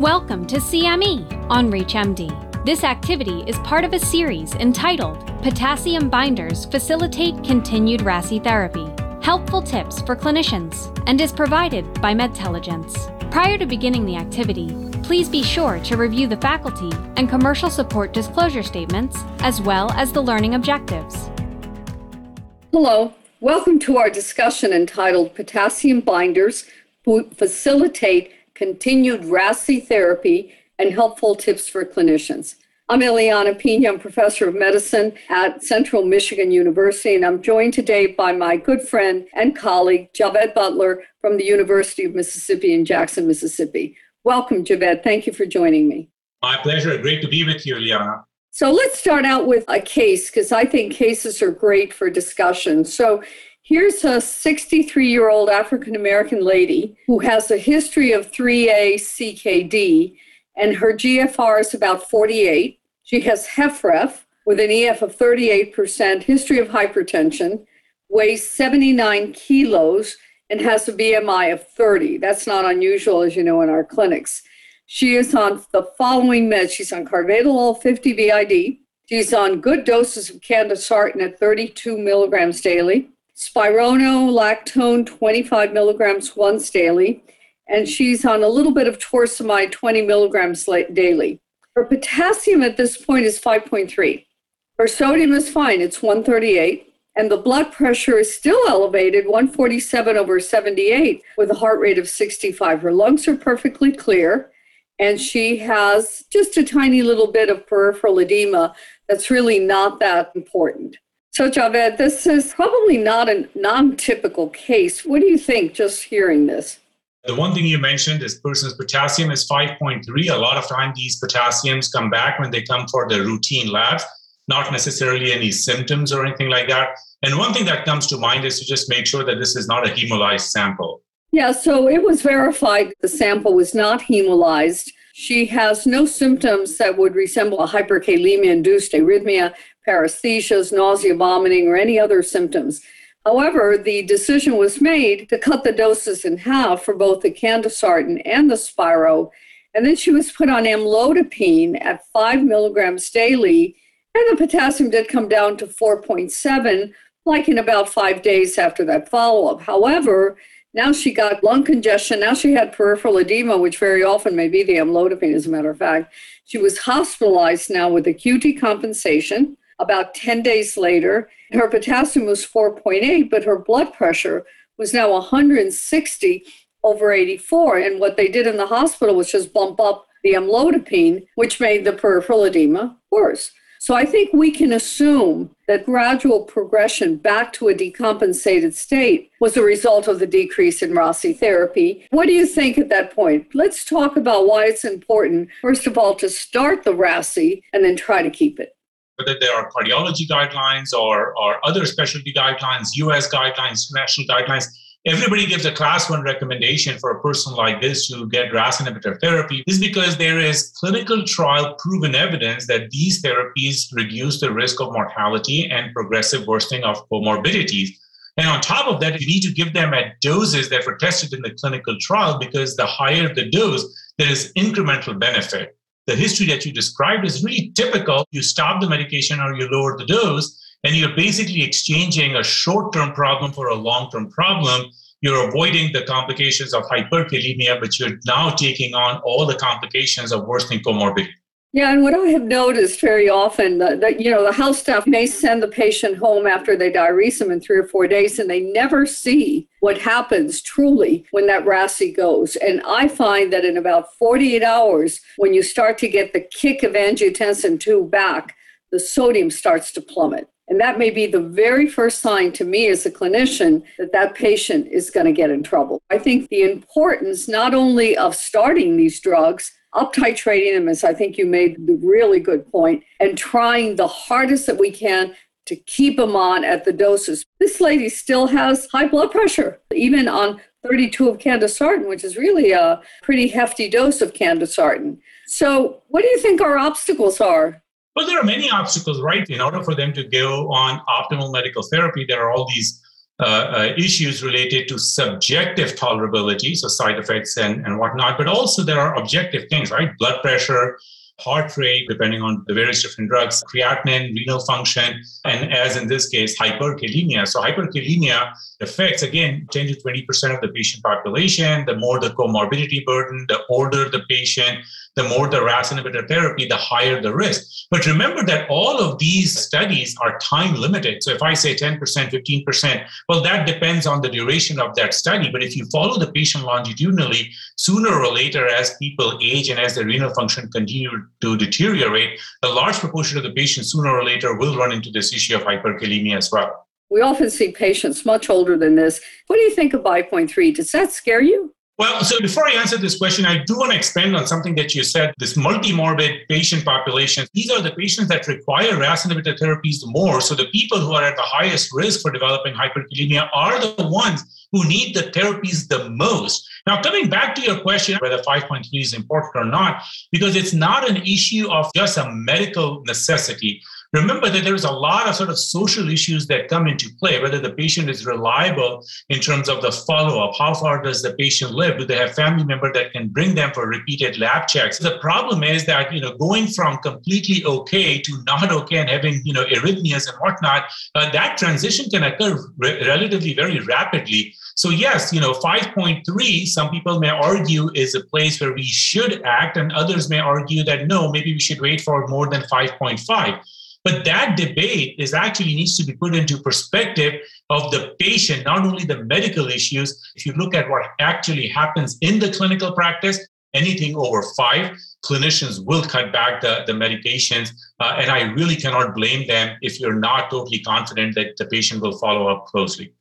Welcome to CME on ReachMD. This activity is part of a series entitled Potassium Binders Facilitate Continued RASI Therapy Helpful Tips for Clinicians and is provided by Medtelligence. Prior to beginning the activity, please be sure to review the faculty and commercial support disclosure statements as well as the learning objectives. Hello, welcome to our discussion entitled Potassium Binders Facilitate continued RASI therapy, and helpful tips for clinicians. I'm Ileana Pina, I'm professor of medicine at Central Michigan University, and I'm joined today by my good friend and colleague, Javed Butler from the University of Mississippi in Jackson, Mississippi. Welcome, Javed. Thank you for joining me. My pleasure. Great to be with you, Ileana. So let's start out with a case because I think cases are great for discussion. So Here's a 63 year old African American lady who has a history of 3A CKD, and her GFR is about 48. She has HFrEF with an EF of 38%, history of hypertension, weighs 79 kilos, and has a BMI of 30. That's not unusual, as you know, in our clinics. She is on the following meds. She's on carvedilol 50 BID. She's on good doses of candesartan at 32 milligrams daily spironolactone 25 milligrams once daily, and she's on a little bit of torsemide 20 milligrams daily. Her potassium at this point is 5.3. Her sodium is fine, it's 138, and the blood pressure is still elevated, 147 over 78, with a heart rate of 65. Her lungs are perfectly clear, and she has just a tiny little bit of peripheral edema that's really not that important. So, Javed, this is probably not a non typical case. What do you think just hearing this? The one thing you mentioned is person's potassium is 5.3. A lot of time these potassiums come back when they come for the routine labs, not necessarily any symptoms or anything like that. And one thing that comes to mind is to just make sure that this is not a hemolyzed sample. Yeah, so it was verified the sample was not hemolyzed. She has no symptoms that would resemble a hyperkalemia induced arrhythmia paresthesias, nausea, vomiting, or any other symptoms. However, the decision was made to cut the doses in half for both the candesartan and the spiro, and then she was put on amlodipine at five milligrams daily, and the potassium did come down to 4.7, like in about five days after that follow up. However, now she got lung congestion. Now she had peripheral edema, which very often may be the amlodipine, as a matter of fact. She was hospitalized now with acute decompensation. About 10 days later, her potassium was 4.8, but her blood pressure was now 160 over 84. And what they did in the hospital was just bump up the amlodipine, which made the peripheral edema worse. So I think we can assume that gradual progression back to a decompensated state was a result of the decrease in RASI therapy. What do you think at that point? Let's talk about why it's important, first of all, to start the RASI and then try to keep it whether there are cardiology guidelines or, or other specialty guidelines, US guidelines, national guidelines, everybody gives a class one recommendation for a person like this to get RAS inhibitor therapy is because there is clinical trial proven evidence that these therapies reduce the risk of mortality and progressive worsening of comorbidities. And on top of that, you need to give them at doses that were tested in the clinical trial because the higher the dose, there is incremental benefit the history that you described is really typical. You stop the medication or you lower the dose, and you're basically exchanging a short term problem for a long term problem. You're avoiding the complications of hyperkalemia, but you're now taking on all the complications of worsening comorbidity. Yeah, and what I have noticed very often that, that, you know the health staff may send the patient home after they diurese them in three or four days, and they never see what happens truly when that RASI goes. And I find that in about 48 hours, when you start to get the kick of angiotensin two back, the sodium starts to plummet. And that may be the very first sign to me as a clinician that that patient is going to get in trouble. I think the importance not only of starting these drugs, up titrating them, as I think you made the really good point, and trying the hardest that we can to keep them on at the doses. This lady still has high blood pressure, even on 32 of candesartan, which is really a pretty hefty dose of candesartan. So, what do you think our obstacles are? Well, there are many obstacles, right? In order for them to go on optimal medical therapy, there are all these uh, uh, issues related to subjective tolerability, so side effects and, and whatnot, but also there are objective things, right? Blood pressure, heart rate, depending on the various different drugs, creatinine, renal function, and as in this case, hyperkalemia. So, hyperkalemia affects again 10 to 20% of the patient population. The more the comorbidity burden, the older the patient, the more the RAS inhibitor therapy, the higher the risk. But remember that all of these studies are time limited. So if I say 10%, 15%, well, that depends on the duration of that study. But if you follow the patient longitudinally, sooner or later, as people age and as their renal function continue to deteriorate, a large proportion of the patients sooner or later will run into this issue of hyperkalemia as well. We often see patients much older than this. What do you think of 5.3? Does that scare you? Well, so before I answer this question, I do want to expand on something that you said this multimorbid patient population. These are the patients that require RAS inhibitor therapies more. So the people who are at the highest risk for developing hyperkalemia are the ones who need the therapies the most. Now, coming back to your question whether 5.3 is important or not, because it's not an issue of just a medical necessity. Remember that there's a lot of sort of social issues that come into play, whether the patient is reliable in terms of the follow up. How far does the patient live? Do they have family member that can bring them for repeated lab checks? The problem is that, you know, going from completely okay to not okay and having, you know, arrhythmias and whatnot, uh, that transition can occur re- relatively very rapidly. So, yes, you know, 5.3, some people may argue is a place where we should act, and others may argue that no, maybe we should wait for more than 5.5. But that debate is actually needs to be put into perspective of the patient, not only the medical issues. If you look at what actually happens in the clinical practice, anything over five, clinicians will cut back the, the medications. Uh, and I really cannot blame them if you're not totally confident that the patient will follow up closely.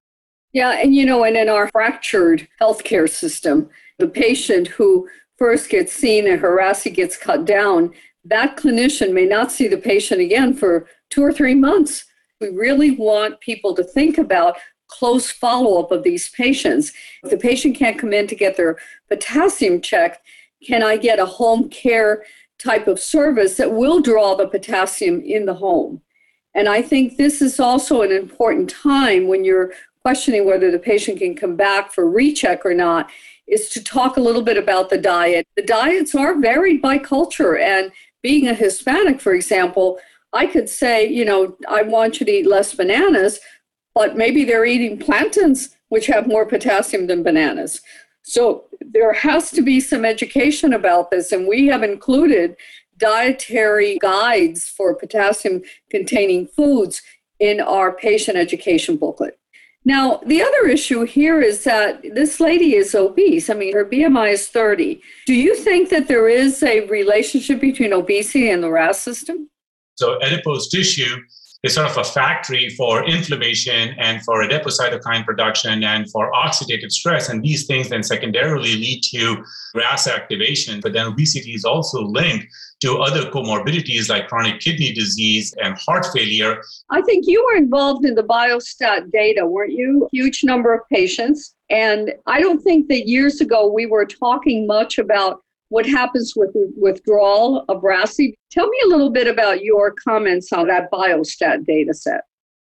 Yeah, and you know, and in our fractured healthcare system, the patient who first gets seen and her RASI gets cut down that clinician may not see the patient again for two or three months. We really want people to think about close follow up of these patients. If the patient can't come in to get their potassium checked, can I get a home care type of service that will draw the potassium in the home? And I think this is also an important time when you're questioning whether the patient can come back for recheck or not, is to talk a little bit about the diet. The diets are varied by culture, and being a Hispanic, for example, I could say, you know, I want you to eat less bananas, but maybe they're eating plantains, which have more potassium than bananas. So there has to be some education about this, and we have included dietary guides for potassium containing foods in our patient education booklet. Now, the other issue here is that this lady is obese. I mean, her BMI is 30. Do you think that there is a relationship between obesity and the RAS system? So, adipose tissue is sort of a factory for inflammation and for adipocytokine production and for oxidative stress. And these things then secondarily lead to RAS activation. But then obesity is also linked to other comorbidities like chronic kidney disease and heart failure. I think you were involved in the biostat data, weren't you? Huge number of patients. And I don't think that years ago we were talking much about what happens with withdrawal of RASI. Tell me a little bit about your comments on that biostat data set.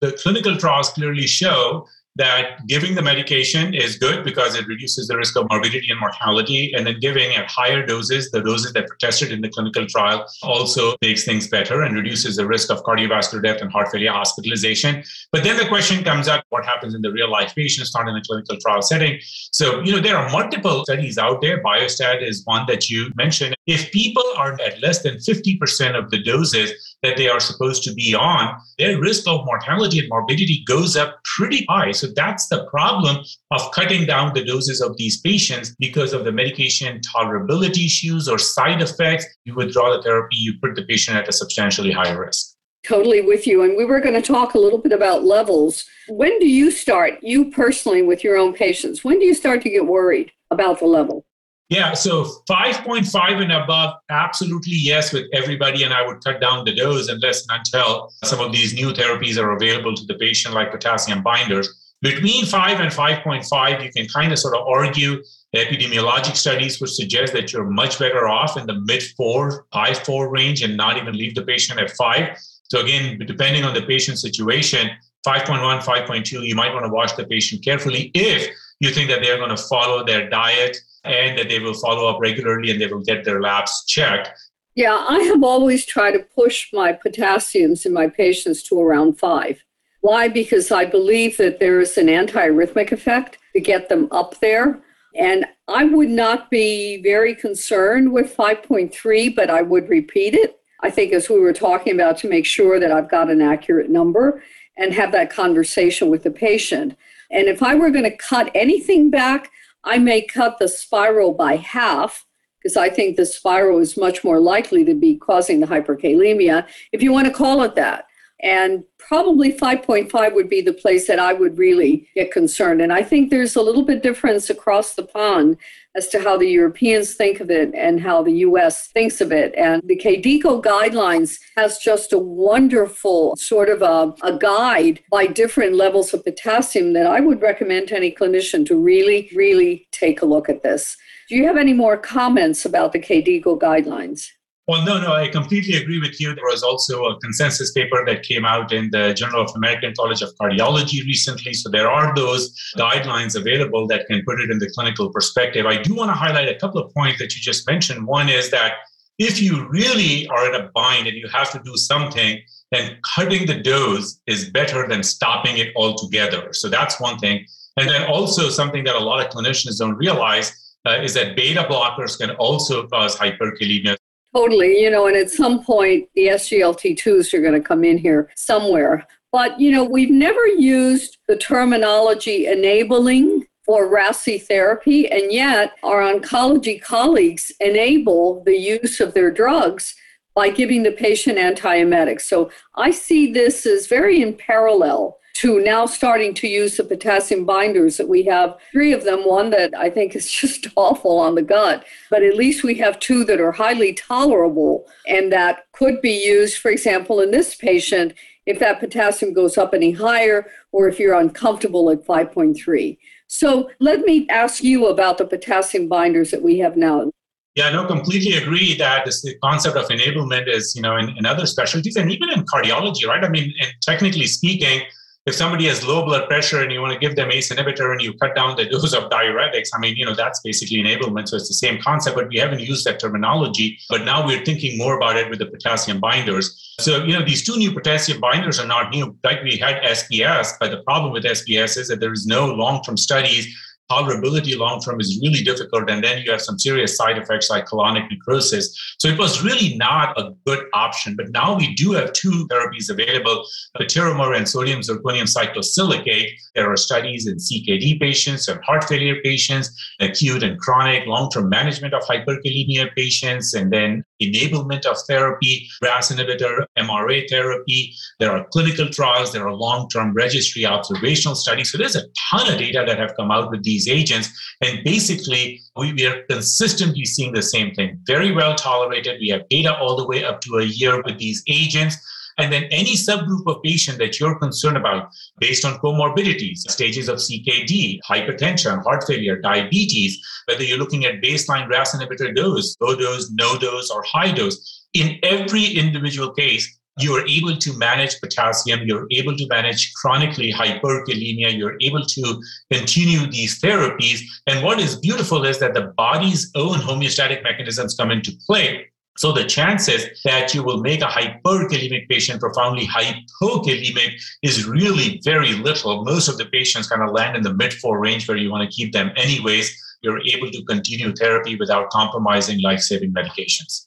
The clinical trials clearly show that giving the medication is good because it reduces the risk of morbidity and mortality. And then giving at higher doses, the doses that were tested in the clinical trial, also makes things better and reduces the risk of cardiovascular death and heart failure hospitalization. But then the question comes up what happens in the real life patients, not in the clinical trial setting? So, you know, there are multiple studies out there. Biostat is one that you mentioned. If people are at less than 50% of the doses, that they are supposed to be on, their risk of mortality and morbidity goes up pretty high. So that's the problem of cutting down the doses of these patients because of the medication tolerability issues or side effects. You withdraw the therapy, you put the patient at a substantially higher risk. Totally with you. And we were going to talk a little bit about levels. When do you start, you personally, with your own patients, when do you start to get worried about the level? Yeah, so 5.5 and above, absolutely yes, with everybody. And I would cut down the dose unless and until some of these new therapies are available to the patient, like potassium binders. Between 5 and 5.5, you can kind of sort of argue epidemiologic studies would suggest that you're much better off in the mid 4, high 4 range and not even leave the patient at 5. So, again, depending on the patient situation, 5.1, 5.2, you might want to watch the patient carefully if you think that they're going to follow their diet and that they will follow up regularly and they will get their labs checked. Yeah, I have always tried to push my potassiums in my patients to around five. Why? Because I believe that there is an antiarrhythmic effect to get them up there. And I would not be very concerned with 5.3, but I would repeat it. I think, as we were talking about, to make sure that I've got an accurate number and have that conversation with the patient. And if I were going to cut anything back, I may cut the spiro by half because I think the spiro is much more likely to be causing the hyperkalemia, if you want to call it that. And probably 5.5 would be the place that I would really get concerned. And I think there's a little bit difference across the pond as to how the Europeans think of it and how the US thinks of it. And the KDIGO guidelines has just a wonderful sort of a, a guide by different levels of potassium that I would recommend to any clinician to really, really take a look at this. Do you have any more comments about the KDIGO guidelines? Well, no, no, I completely agree with you. There was also a consensus paper that came out in the Journal of American College of Cardiology recently. So there are those guidelines available that can put it in the clinical perspective. I do want to highlight a couple of points that you just mentioned. One is that if you really are in a bind and you have to do something, then cutting the dose is better than stopping it altogether. So that's one thing. And then also something that a lot of clinicians don't realize uh, is that beta blockers can also cause hyperkalemia. Totally. You know, and at some point, the SGLT2s are going to come in here somewhere. But, you know, we've never used the terminology enabling for RASI therapy, and yet our oncology colleagues enable the use of their drugs by giving the patient antiemetics. So I see this as very in parallel to now starting to use the potassium binders that we have. Three of them one that i think is just awful on the gut but at least we have two that are highly tolerable and that could be used for example in this patient if that potassium goes up any higher or if you're uncomfortable at 5.3 so let me ask you about the potassium binders that we have now. Yeah, i no, completely agree that this the concept of enablement is, you know, in, in other specialties and even in cardiology, right? I mean, technically speaking, if somebody has low blood pressure and you want to give them ACE inhibitor and you cut down the dose of diuretics, I mean, you know, that's basically enablement. So it's the same concept, but we haven't used that terminology. But now we're thinking more about it with the potassium binders. So, you know, these two new potassium binders are not new. Like we had SPS, but the problem with SPS is that there is no long-term studies tolerability long term is really difficult. And then you have some serious side effects like colonic necrosis. So it was really not a good option. But now we do have two therapies available patiromer and sodium zirconium cyclosilicate. There are studies in CKD patients and heart failure patients, acute and chronic long term management of hyperkalemia patients, and then enablement of therapy, RAS inhibitor, MRA therapy. There are clinical trials, there are long term registry observational studies. So there's a ton of data that have come out with these agents. And basically, we, we are consistently seeing the same thing. Very well tolerated. We have data all the way up to a year with these agents. And then any subgroup of patient that you're concerned about based on comorbidities, stages of CKD, hypertension, heart failure, diabetes, whether you're looking at baseline RAS inhibitor dose, low dose, no dose, or high dose, in every individual case, you are able to manage potassium, you're able to manage chronically hyperkalemia, you're able to continue these therapies. And what is beautiful is that the body's own homeostatic mechanisms come into play. So the chances that you will make a hyperkalemic patient profoundly hypokalemic is really very little. Most of the patients kind of land in the mid four range where you want to keep them anyways. You're able to continue therapy without compromising life-saving medications.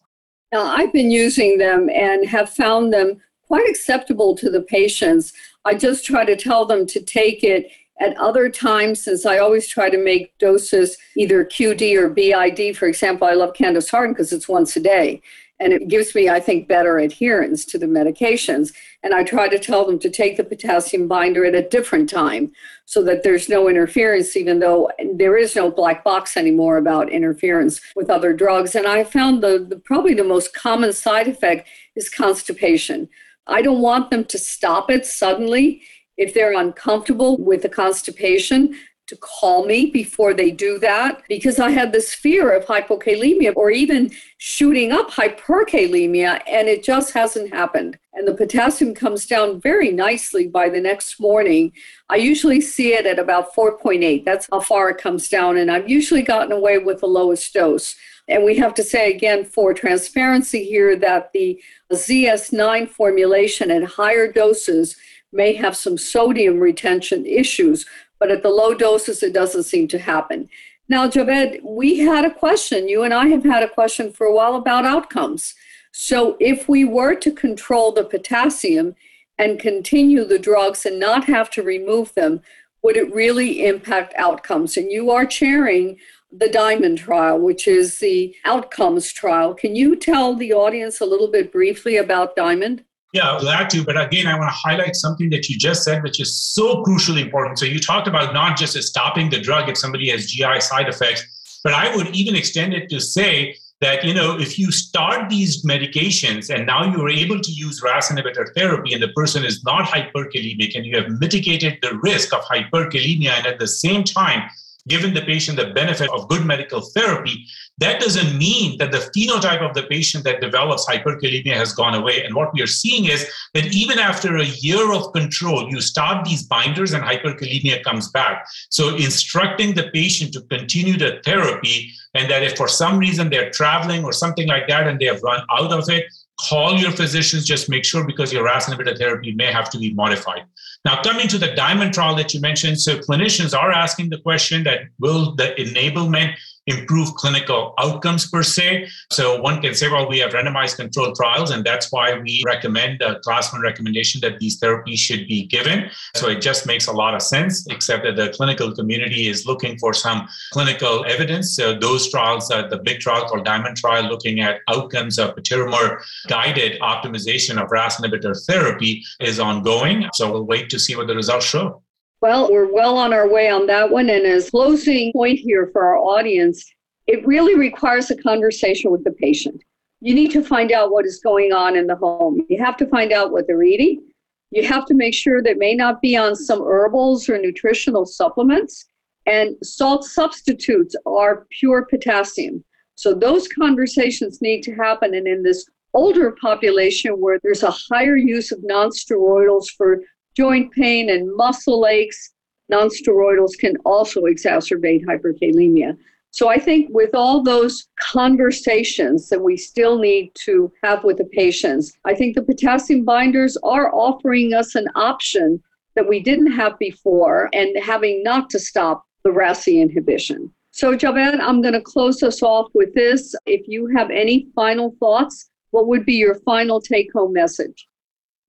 Now, I've been using them and have found them quite acceptable to the patients. I just try to tell them to take it at other times, since I always try to make doses either QD or BID. For example, I love Candesartan because it's once a day and it gives me, I think, better adherence to the medications. And I try to tell them to take the potassium binder at a different time so that there's no interference, even though there is no black box anymore about interference with other drugs. And I found the, the probably the most common side effect is constipation. I don't want them to stop it suddenly if they're uncomfortable with the constipation, to call me before they do that because I had this fear of hypokalemia or even shooting up hyperkalemia, and it just hasn't happened. And the potassium comes down very nicely by the next morning. I usually see it at about 4.8. That's how far it comes down, and I've usually gotten away with the lowest dose. And we have to say again for transparency here that the ZS9 formulation at higher doses may have some sodium retention issues, but at the low doses, it doesn't seem to happen. Now, Javed, we had a question. You and I have had a question for a while about outcomes. So, if we were to control the potassium and continue the drugs and not have to remove them, would it really impact outcomes? And you are chairing the Diamond trial, which is the outcomes trial. Can you tell the audience a little bit briefly about Diamond? Yeah, glad to. But again, I want to highlight something that you just said, which is so crucially important. So you talked about not just stopping the drug if somebody has GI side effects, but I would even extend it to say that you know if you start these medications and now you are able to use RAS inhibitor therapy and the person is not hyperkalemic and you have mitigated the risk of hyperkalemia and at the same time given the patient the benefit of good medical therapy, that doesn't mean that the phenotype of the patient that develops hyperkalemia has gone away. And what we are seeing is that even after a year of control, you start these binders and hyperkalemia comes back. So instructing the patient to continue the therapy and that if for some reason they're traveling or something like that and they have run out of it, call your physicians, just make sure because your RAS inhibitor therapy may have to be modified. Now, coming to the diamond trial that you mentioned, so clinicians are asking the question that will the enablement improve clinical outcomes per se. So one can say, well, we have randomized controlled trials, and that's why we recommend a class one recommendation that these therapies should be given. So it just makes a lot of sense, except that the clinical community is looking for some clinical evidence. So those trials, uh, the big trial called Diamond trial, looking at outcomes of patiromer guided optimization of RAS inhibitor therapy is ongoing. So we'll wait to see what the results show. Well, we're well on our way on that one. And as closing point here for our audience, it really requires a conversation with the patient. You need to find out what is going on in the home. You have to find out what they're eating. You have to make sure they may not be on some herbals or nutritional supplements. And salt substitutes are pure potassium. So those conversations need to happen. And in this older population where there's a higher use of nonsteroidals for joint pain and muscle aches. Nonsteroidals can also exacerbate hyperkalemia. So I think with all those conversations that we still need to have with the patients, I think the potassium binders are offering us an option that we didn't have before and having not to stop the RASI inhibition. So Javed, I'm going to close us off with this. If you have any final thoughts, what would be your final take home message?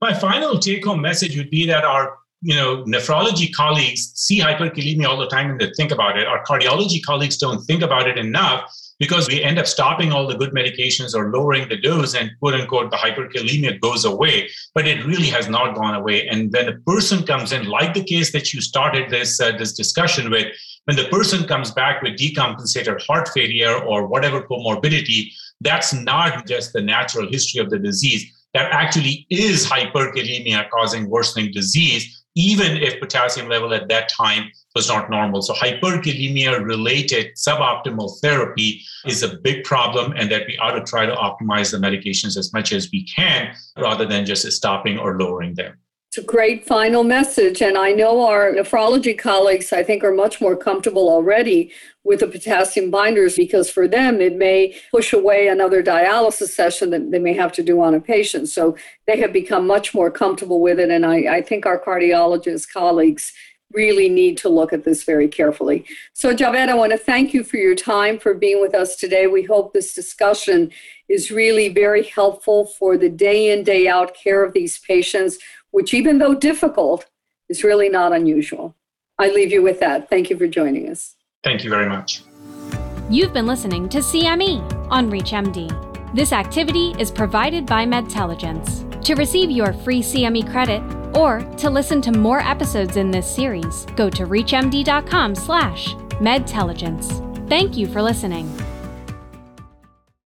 My final take home message would be that our you know, nephrology colleagues see hyperkalemia all the time and they think about it. Our cardiology colleagues don't think about it enough because we end up stopping all the good medications or lowering the dose and quote unquote the hyperkalemia goes away. But it really has not gone away. And when a person comes in like the case that you started this uh, this discussion with when the person comes back with decompensated heart failure or whatever comorbidity that's not just the natural history of the disease that actually is hyperkalemia causing worsening disease, even if potassium level at that time was not normal. So hyperkalemia related suboptimal therapy is a big problem and that we ought to try to optimize the medications as much as we can rather than just stopping or lowering them. A great final message. And I know our nephrology colleagues, I think, are much more comfortable already with the potassium binders because for them, it may push away another dialysis session that they may have to do on a patient. So they have become much more comfortable with it. And I, I think our cardiologist colleagues really need to look at this very carefully. So, Javed, I want to thank you for your time, for being with us today. We hope this discussion is really very helpful for the day in, day out care of these patients which, even though difficult, is really not unusual. I leave you with that. Thank you for joining us. Thank you very much. You've been listening to CME on ReachMD. This activity is provided by Medtelligence. To receive your free CME credit or to listen to more episodes in this series, go to reachmd.com slash medtelligence. Thank you for listening.